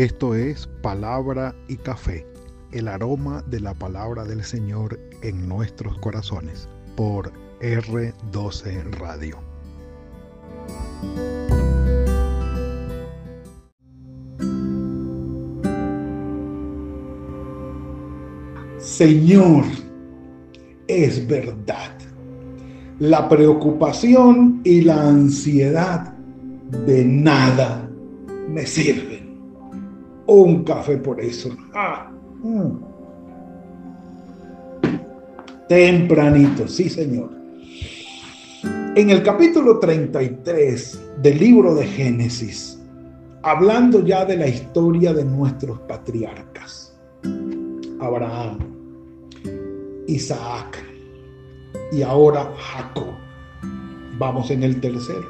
Esto es Palabra y Café, el aroma de la palabra del Señor en nuestros corazones, por R12 Radio. Señor, es verdad. La preocupación y la ansiedad de nada me sirven. Un café por eso. Ah, mm. Tempranito, sí Señor. En el capítulo 33 del libro de Génesis, hablando ya de la historia de nuestros patriarcas, Abraham, Isaac y ahora Jacob. Vamos en el tercero.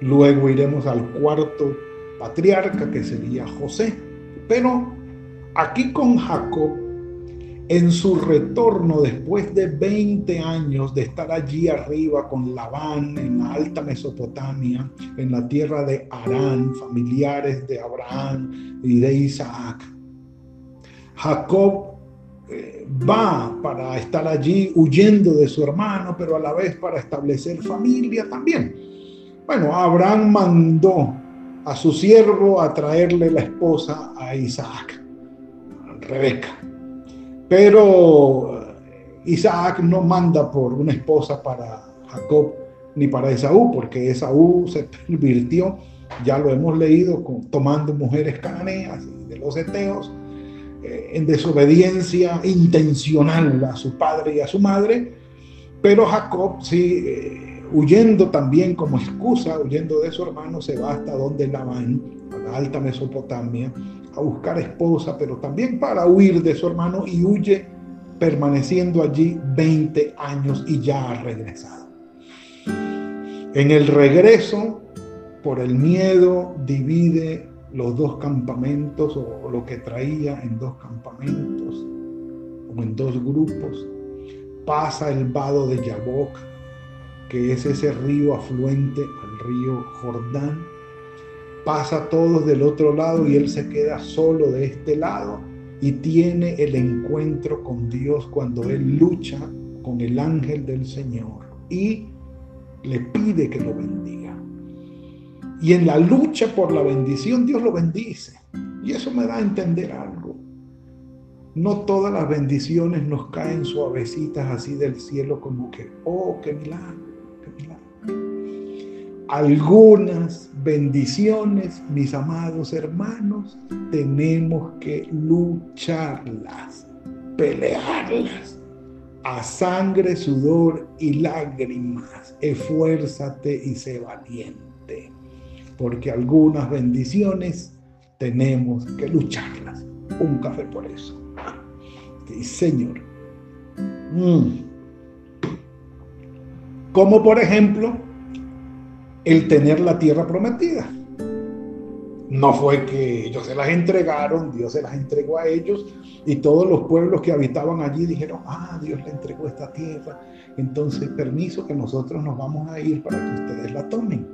Luego iremos al cuarto patriarca que sería José. Pero aquí con Jacob, en su retorno después de 20 años de estar allí arriba con Labán en la alta Mesopotamia, en la tierra de Arán, familiares de Abraham y de Isaac, Jacob eh, va para estar allí huyendo de su hermano, pero a la vez para establecer familia también. Bueno, Abraham mandó a su siervo a traerle la esposa a Isaac, Rebeca. Pero Isaac no manda por una esposa para Jacob ni para Esaú, porque Esaú se pervirtió, ya lo hemos leído, tomando mujeres cananeas de los eteos, eh, en desobediencia intencional a su padre y a su madre, pero Jacob sí, eh, huyendo también como excusa, huyendo de su hermano, se va hasta donde Labán, a la alta Mesopotamia, a buscar esposa, pero también para huir de su hermano y huye permaneciendo allí 20 años y ya ha regresado. En el regreso, por el miedo, divide los dos campamentos o, lo que traía en dos campamentos o en dos grupos. Pasa el vado de Yabok, que es ese río afluente al río Jordán. Pasa todos del otro lado y él se queda solo de este lado y tiene el encuentro con Dios cuando él lucha con el ángel del Señor y le pide que lo bendiga. Y en la lucha por la bendición, Dios lo bendice. Y eso me da a entender algo. No todas las bendiciones nos caen suavecitas así del cielo como que, oh, qué milagro. Algunas bendiciones, mis amados hermanos, tenemos que lucharlas, pelearlas a sangre, sudor y lágrimas. Esfuérzate y sé valiente porque algunas bendiciones tenemos que lucharlas. Un café por eso. Sí, Señor. Mm. Como por ejemplo, el tener la tierra prometida. No fue que ellos se las entregaron, Dios se las entregó a ellos y todos los pueblos que habitaban allí dijeron, ah, Dios le entregó esta tierra, entonces permiso que nosotros nos vamos a ir para que ustedes la tomen.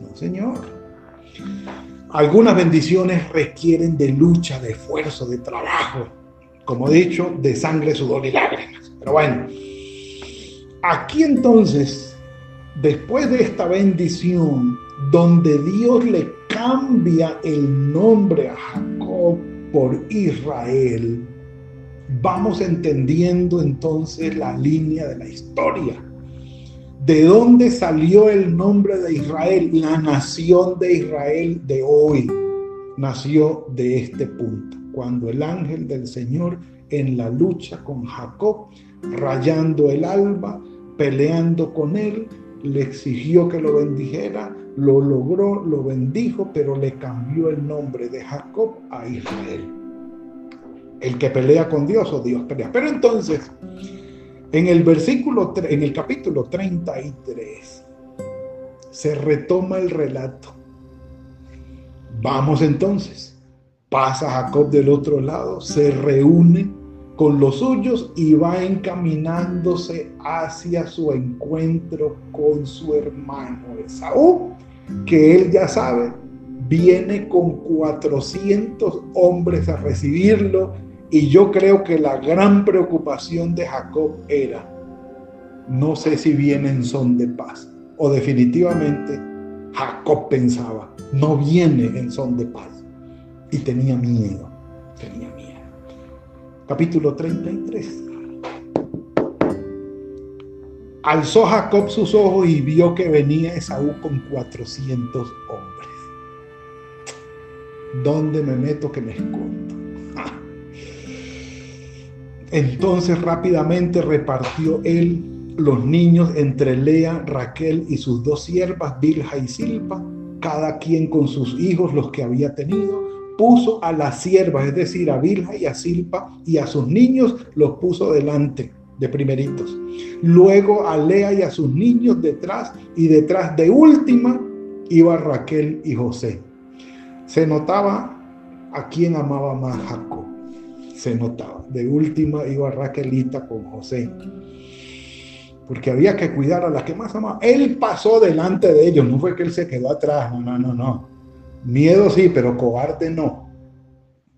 No, Señor. Algunas bendiciones requieren de lucha, de esfuerzo, de trabajo, como he dicho, de sangre, sudor y lágrimas. Pero bueno, aquí entonces, después de esta bendición, donde Dios le cambia el nombre a Jacob por Israel, vamos entendiendo entonces la línea de la historia. ¿De dónde salió el nombre de Israel? La nación de Israel de hoy nació de este punto, cuando el ángel del Señor en la lucha con Jacob, rayando el alba, peleando con él, le exigió que lo bendijera, lo logró, lo bendijo, pero le cambió el nombre de Jacob a Israel. El que pelea con Dios o Dios pelea. Pero entonces, en el versículo, en el capítulo 33, se retoma el relato. Vamos entonces. Pasa Jacob del otro lado, se reúne con los suyos y va encaminándose hacia su encuentro con su hermano Esaú, que él ya sabe, viene con 400 hombres a recibirlo y yo creo que la gran preocupación de Jacob era, no sé si vienen son de paz o definitivamente Jacob pensaba, no viene en son de paz y tenía miedo, tenía miedo. Capítulo 33. Alzó Jacob sus ojos y vio que venía Esaú con 400 hombres. ¿Dónde me meto que me escondo? Entonces rápidamente repartió él los niños entre Lea, Raquel y sus dos siervas, Bilha y Silpa, cada quien con sus hijos, los que había tenido. Puso a las siervas, es decir, a Bilha y a Silpa, y a sus niños los puso delante de primeritos. Luego a Lea y a sus niños detrás, y detrás de última iba Raquel y José. Se notaba a quién amaba más Jacob. Se notaba. De última iba Raquelita con José. Porque había que cuidar a las que más amaba. Él pasó delante de ellos, no fue que él se quedó atrás, no, no, no, no. Miedo sí, pero cobarde no.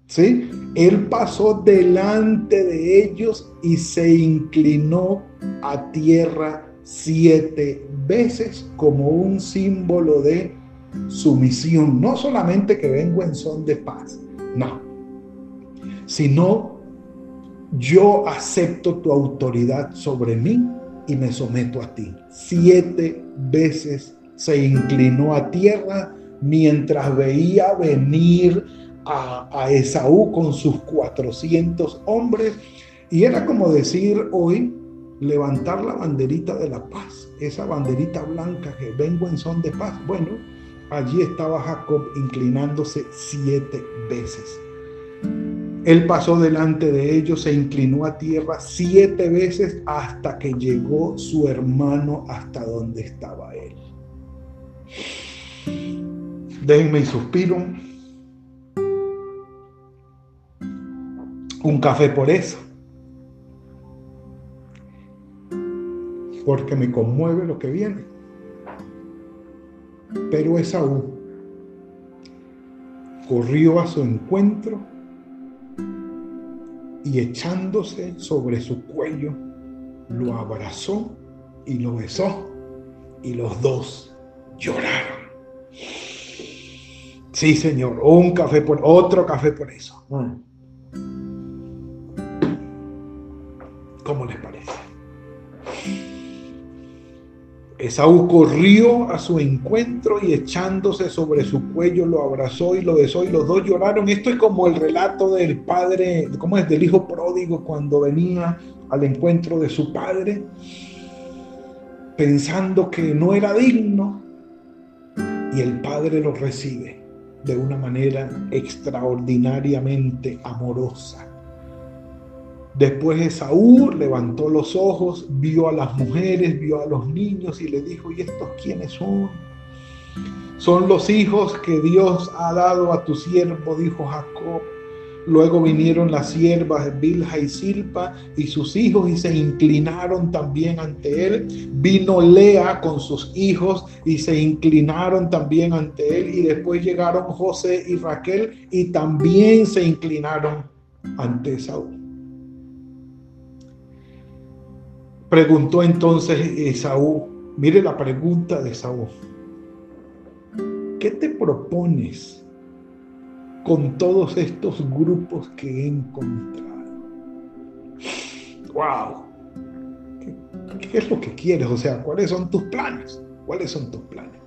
¿Sí? Él pasó delante de ellos y se inclinó a tierra siete veces como un símbolo de sumisión. No solamente que vengo en son de paz, no, sino yo acepto tu autoridad sobre mí y me someto a ti. Siete veces se inclinó a tierra mientras veía venir a, Esaú con sus 400 hombres. Y era como decir hoy, levantar la banderita de la paz, esa banderita blanca que vengo en son de paz. Bueno, allí estaba Jacob inclinándose siete veces. Él pasó delante de ellos, se inclinó a tierra siete veces hasta que llegó su hermano hasta donde estaba él. Déjenme y suspiro. Un café por eso. Porque me conmueve lo que viene. Pero Esaú corrió a su encuentro y echándose sobre su cuello, lo abrazó y lo besó y los dos lloraron. Sí, señor, un café por otro café por eso. ¿Cómo les parece? Esaú corrió a su encuentro y echándose sobre su cuello lo abrazó y lo besó y los dos lloraron. Esto es como el relato del padre, ¿cómo es? Del hijo pródigo cuando venía al encuentro de su padre, pensando que no era digno y el padre lo recibe de una manera extraordinariamente amorosa. Después Esaú levantó los ojos, vio a las mujeres, vio a los niños y le dijo, ¿y estos quiénes son? Son los hijos que Dios ha dado a tu siervo, dijo Jacob. Luego vinieron las siervas Bilha y Silpa y sus hijos y se inclinaron también ante él. Vino Lea con sus hijos y se inclinaron también ante él. Y después llegaron José y Raquel y también se inclinaron ante Saúl. Preguntó entonces Esaú, mire la pregunta de Esaú, ¿qué te propones con todos estos grupos que he encontrado? ¡Wow! ¿Qué, es lo que quieres? O sea, ¿cuáles son tus planes? ¿Cuáles son tus planes?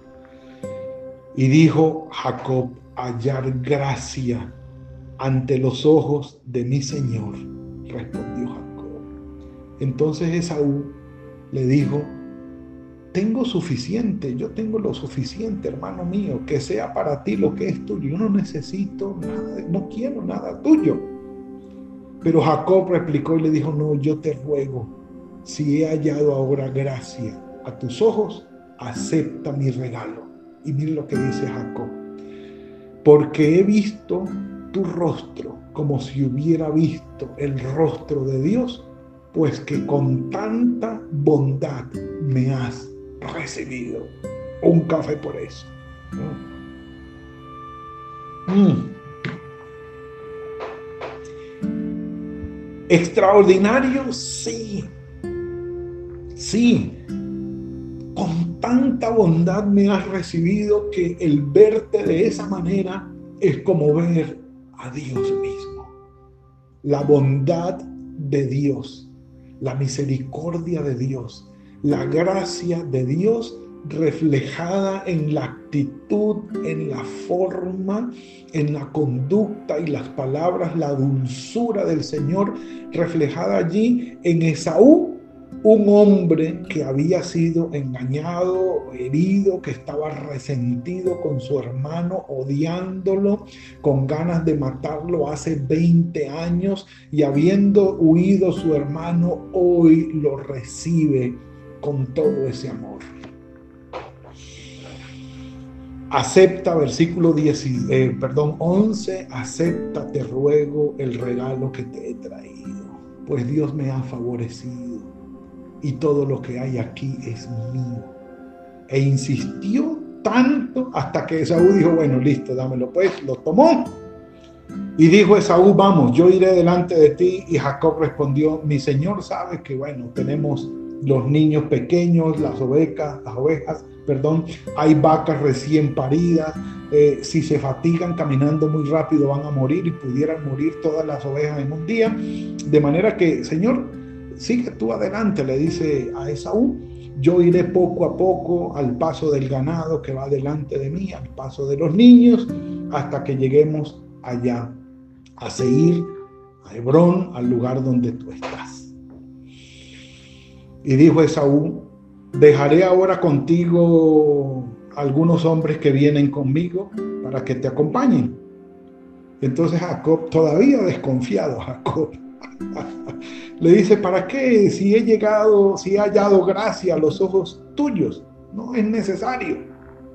Y dijo Jacob, hallar gracia ante los ojos de mi Señor, respondió Jacob. Entonces Esaú le dijo, tengo suficiente, yo tengo lo suficiente, hermano mío, que sea para ti lo que es tuyo. Yo no necesito nada, no quiero nada tuyo. Pero Jacob replicó y le dijo, no, yo te ruego, si he hallado ahora gracia a tus ojos, acepta mi regalo. Y mire lo que dice Jacob, porque he visto tu rostro como si hubiera visto el rostro de Dios pues que con tanta bondad me has recibido. Un café por eso. Mm. Extraordinario, sí. Sí. Con tanta bondad me has recibido que el verte de esa manera es como ver a Dios mismo. La bondad de Dios, la misericordia de Dios, la gracia de Dios reflejada en la actitud, en la forma, en la conducta y las palabras, la dulzura del Señor reflejada allí en Esaú, un hombre que había sido engañado, herido, que estaba resentido con su hermano, odiándolo, con ganas de matarlo hace 20 años y habiendo huido su hermano, hoy lo recibe con todo ese amor acepta, versículo 10, eh, perdón, 11, acepta, te ruego el regalo que te he traído, pues Dios me ha favorecido y todo lo que hay aquí es mío. E insistió tanto hasta que Esaú dijo, bueno, listo, dámelo pues, lo tomó. Y dijo Esaú, vamos, yo iré delante de ti. Y Jacob respondió, mi señor sabe que, bueno, tenemos los niños pequeños, las ovejas, las ovejas, perdón, hay vacas recién paridas, eh, si se fatigan caminando muy rápido van a morir y pudieran morir todas las ovejas en un día. De manera que, Señor, sigue tú adelante, le dice a Esaú, yo iré poco a poco al paso del ganado que va delante de mí, al paso de los niños, hasta que lleguemos allá, a seguir a Hebrón, al lugar donde tú estás. Y dijo Esaú, dejaré ahora contigo algunos hombres que vienen conmigo para que te acompañen. Entonces Jacob, todavía desconfiado, Jacob, le dice, ¿para qué? Si he llegado, si he hallado gracia a los ojos tuyos, no es necesario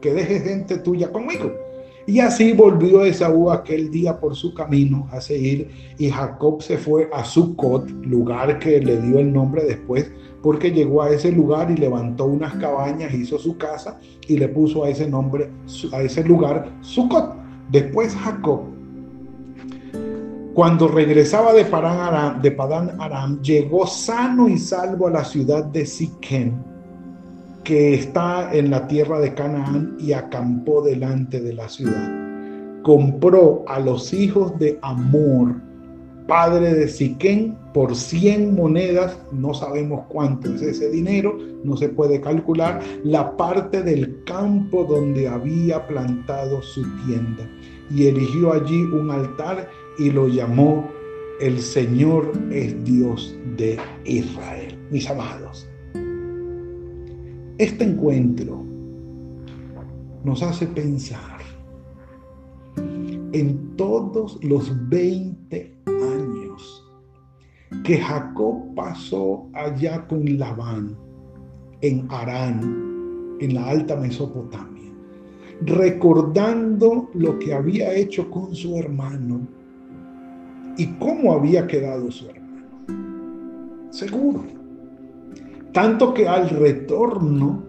que dejes gente tuya conmigo. Y así volvió Esaú aquel día por su camino a seguir y Jacob se fue a Sucot, lugar que le dio el nombre después porque llegó a ese lugar y levantó unas cabañas, hizo su casa y le puso a ese nombre, a ese lugar, Sucot. Después Jacob, cuando regresaba de Padán Aram, de Padán Aram, llegó sano y salvo a la ciudad de Siquem, que está en la tierra de Canaán, y acampó delante de la ciudad. Compró a los hijos de Amor, padre de Siquén, por 100 monedas, no sabemos cuánto es ese dinero, no se puede calcular, la parte del campo donde había plantado su tienda. Y erigió allí un altar y lo llamó El Señor es Dios de Israel. Mis amados, este encuentro nos hace pensar en todos los 20 que Jacob pasó allá con Labán, en Arán, en la alta Mesopotamia, recordando lo que había hecho con su hermano y cómo había quedado su hermano. Seguro. Tanto que al retorno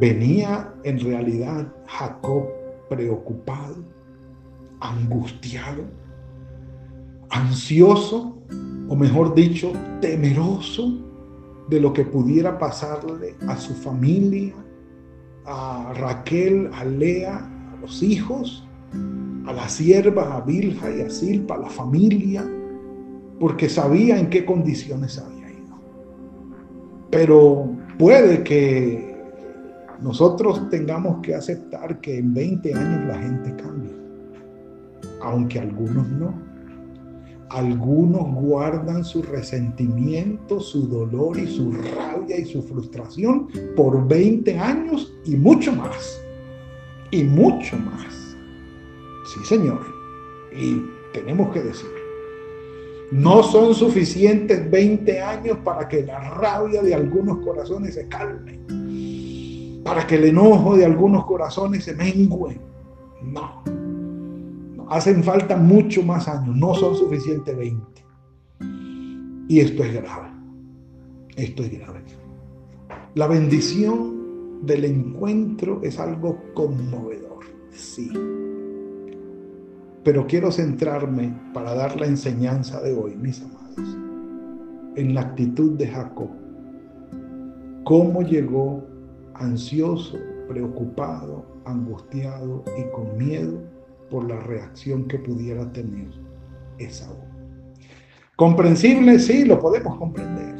venía en realidad Jacob preocupado, angustiado, ansioso, o mejor dicho, temeroso de lo que pudiera pasarle a su familia, a Raquel, a Lea, a los hijos, a las siervas, a Bilja y a Silpa, a la familia, porque sabía en qué condiciones había ido. Pero puede que nosotros tengamos que aceptar que en 20 años la gente cambia, aunque algunos no. Algunos guardan su resentimiento, su dolor y su rabia y su frustración por 20 años y mucho más. Y mucho más. Sí, Señor. Y tenemos que decir, no son suficientes 20 años para que la rabia de algunos corazones se calme, para que el enojo de algunos corazones se mengue. No hacen falta mucho más años, no son suficientes 20. Y esto es grave. Esto es grave. La bendición del encuentro es algo conmovedor, sí. Pero quiero centrarme para dar la enseñanza de hoy, mis amados, en la actitud de Jacob. Cómo llegó ansioso, preocupado, angustiado y con miedo por la reacción que pudiera tener Esaú. Comprensible, sí, lo podemos comprender.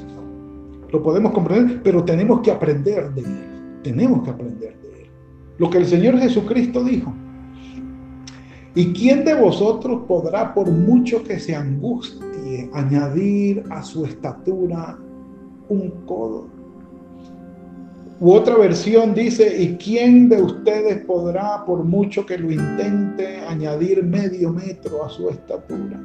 Lo podemos comprender, pero tenemos que aprender de él. Tenemos que aprender de él. Lo que el Señor Jesucristo dijo. ¿Y quién de vosotros podrá, por mucho que se angustie, añadir a su estatura un codo? Otra versión dice, ¿y quién de ustedes podrá, por mucho que lo intente, añadir medio metro a su estatura?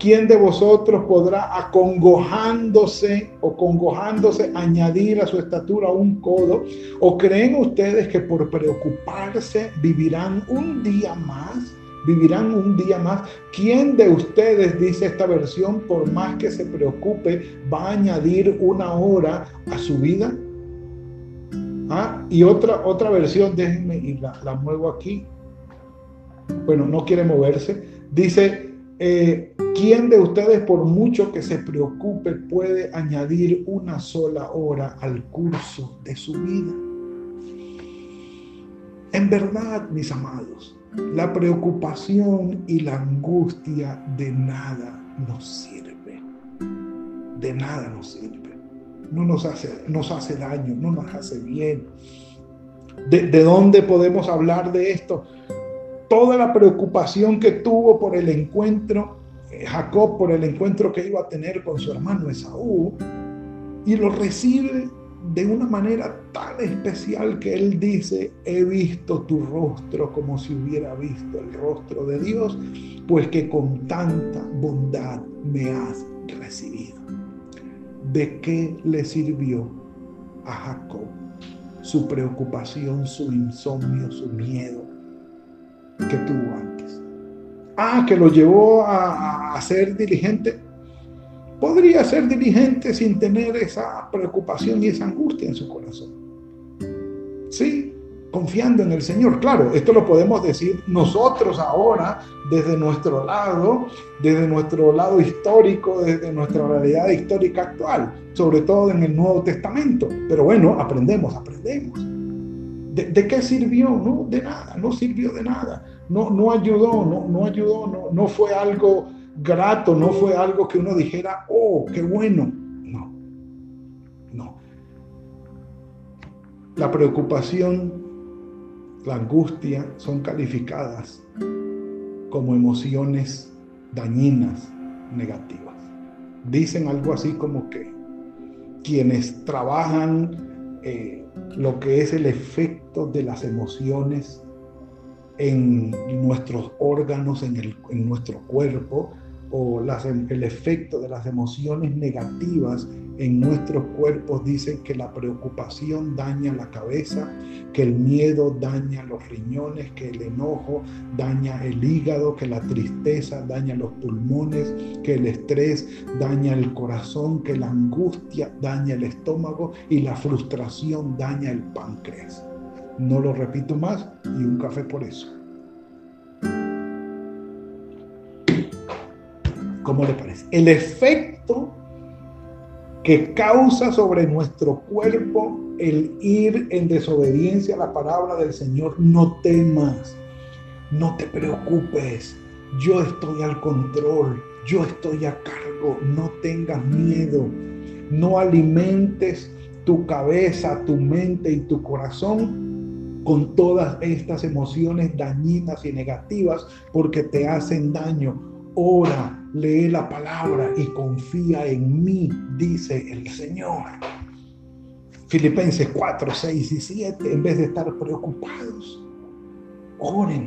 ¿Quién de vosotros podrá acongojándose o congojándose añadir a su estatura un codo? ¿O creen ustedes que por preocuparse vivirán un día más? ¿Vivirán un día más? ¿Quién de ustedes, dice esta versión, por más que se preocupe, va a añadir una hora a su vida? ¿Ah? Y otra, otra versión, déjenme y la, la muevo aquí. Bueno, no quiere moverse. Dice, eh, ¿quién de ustedes, por mucho que se preocupe, puede añadir una sola hora al curso de su vida? En verdad, mis amados, la preocupación y la angustia de nada nos sirve. De nada nos sirve. No nos hace, nos hace daño, no nos hace bien. ¿De, ¿De dónde podemos hablar de esto? toda la preocupación que tuvo por el encuentro, eh, Jacob por el encuentro que iba a tener con su hermano Esaú, y lo recibe de una manera tan especial que él dice, he visto tu rostro como si hubiera visto el rostro de Dios, pues que con tanta bondad me has recibido. ¿De qué le sirvió a Jacob su preocupación, su insomnio, su miedo, que tuvo antes. Ah, que lo llevó a, ser diligente. Podría ser diligente sin tener esa preocupación y esa angustia en su corazón. Sí, confiando en el Señor. Claro, esto lo podemos decir nosotros ahora desde nuestro lado, desde nuestro lado histórico, desde nuestra realidad histórica actual, sobre todo en el Nuevo Testamento. Pero bueno, aprendemos, aprendemos. ¿De, qué sirvió? No, de nada, no sirvió de nada. No, no ayudó, no, no ayudó, no, no fue algo grato, no fue algo que uno dijera, oh, qué bueno. No, no. La preocupación, la angustia son calificadas como emociones dañinas, negativas. Dicen algo así como que quienes trabajan eh, lo que es el efecto de las emociones en nuestros órganos, en, en nuestro cuerpo, o las, el efecto de las emociones negativas en nuestros cuerpos dicen que la preocupación daña la cabeza, que el miedo daña los riñones, que el enojo daña el hígado, que la tristeza daña los pulmones, que el estrés daña el corazón, que la angustia daña el estómago y la frustración daña el páncreas. No lo repito más y un café por eso. ¿Cómo le parece? El efecto que causa sobre nuestro cuerpo el ir en desobediencia a la palabra del Señor, no temas, no te preocupes, yo estoy al control, yo estoy a cargo, no tengas miedo, no alimentes tu cabeza, tu mente y tu corazón con todas estas emociones dañinas y negativas porque te hacen daño ora, lee la palabra y confía en mí, dice el Señor. Filipenses 4, 6 y 7, en vez de estar preocupados, oren.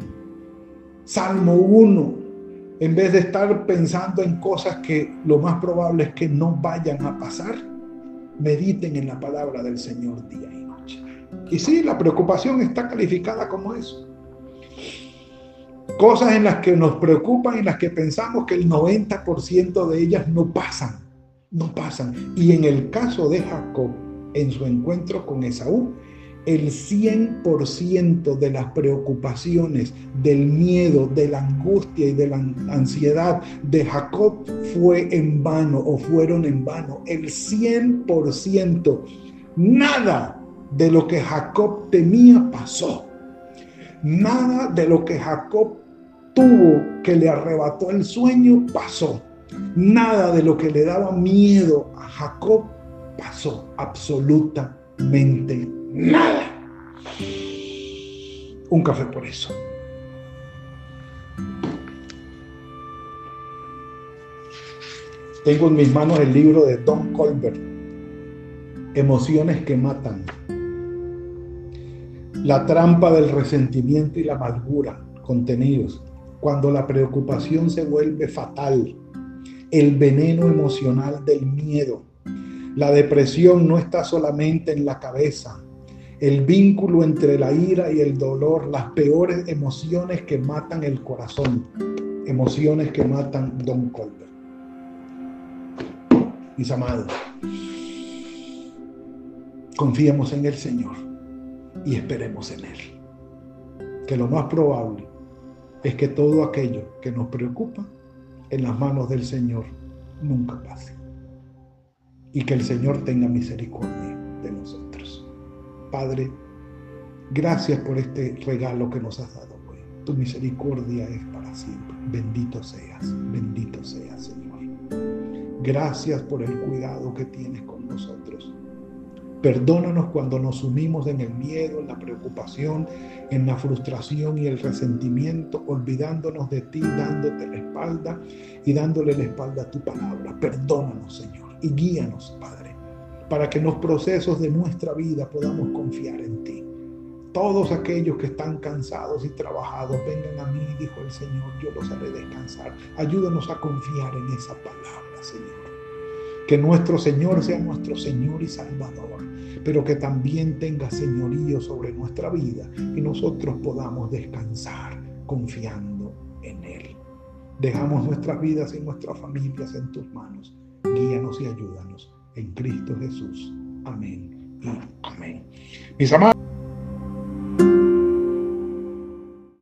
Salmo 1, en vez de estar pensando en cosas que lo más probable es que no vayan a pasar, mediten en la palabra del Señor día y noche. Y sí, la preocupación está calificada como eso. Cosas en las que nos preocupan, en las que pensamos que el 90% de ellas no pasan, no pasan. Y en el caso de Jacob, en su encuentro con Esaú, el 100% de las preocupaciones, del miedo, de la angustia y de la ansiedad de Jacob fue en vano o fueron en vano. El 100%. Nada de lo que Jacob temía pasó. Nada de lo que Jacob tuvo que le arrebató el sueño pasó. Nada de lo que le daba miedo a Jacob pasó. Absolutamente nada. Un café por eso. Tengo en mis manos el libro de Don Colbert, Emociones que matan. La trampa del resentimiento y la amargura contenidos. Cuando la preocupación se vuelve fatal. El veneno emocional del miedo. La depresión no está solamente en la cabeza, el vínculo entre la ira y el dolor, las peores emociones que matan el corazón, emociones que matan Don Colbert. Mis amados, confiemos en el Señor y esperemos en Él. Que lo más probable es que todo aquello que nos preocupa en las manos del Señor nunca pase. Y que el Señor tenga misericordia de nosotros. Padre, gracias por este regalo que nos has dado hoy. Tu misericordia es para siempre. Bendito seas, bendito seas, Señor. Gracias por el cuidado que tienes con nosotros. Perdónanos cuando nos sumimos en el miedo, en la preocupación, en la frustración y el resentimiento, olvidándonos de ti, dándote la espalda y dándole la espalda a tu palabra. Perdónanos, Señor, y guíanos, Padre para que en los procesos de nuestra vida podamos confiar en ti. Todos aquellos que están cansados y trabajados, vengan a mí, dijo el Señor, yo los haré descansar. Ayúdanos a confiar en esa palabra, Señor. Que nuestro Señor sea nuestro Señor y Salvador, pero que también tenga señorío sobre nuestra vida y nosotros podamos descansar confiando en Él. Dejamos nuestras vidas y nuestras familias en tus manos. Guíanos y ayúdanos en Cristo Jesús. Amén y amén. Mis.